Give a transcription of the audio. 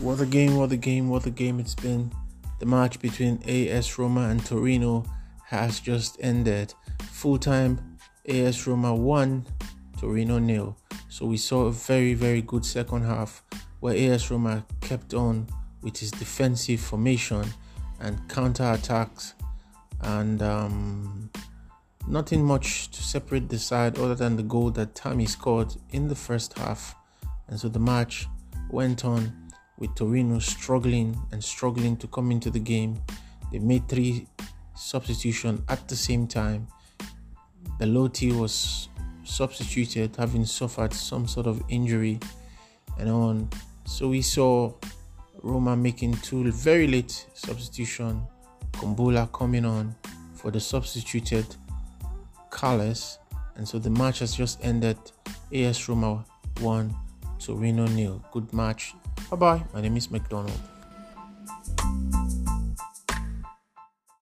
What a game, what a game, what a game it's been. The match between AS Roma and Torino has just ended. Full time, AS Roma 1, Torino nil. So we saw a very, very good second half where AS Roma kept on with his defensive formation and counter attacks and um, nothing much to separate the side other than the goal that Tammy scored in the first half. And so the match went on with Torino struggling and struggling to come into the game. They made three substitutions at the same time. Belotti was substituted, having suffered some sort of injury and on. So we saw Roma making two very late substitution. Kumbulla coming on for the substituted Carles, and so the match has just ended. AS Roma 1, Torino nil. Good match. Bye bye. My name is McDonald.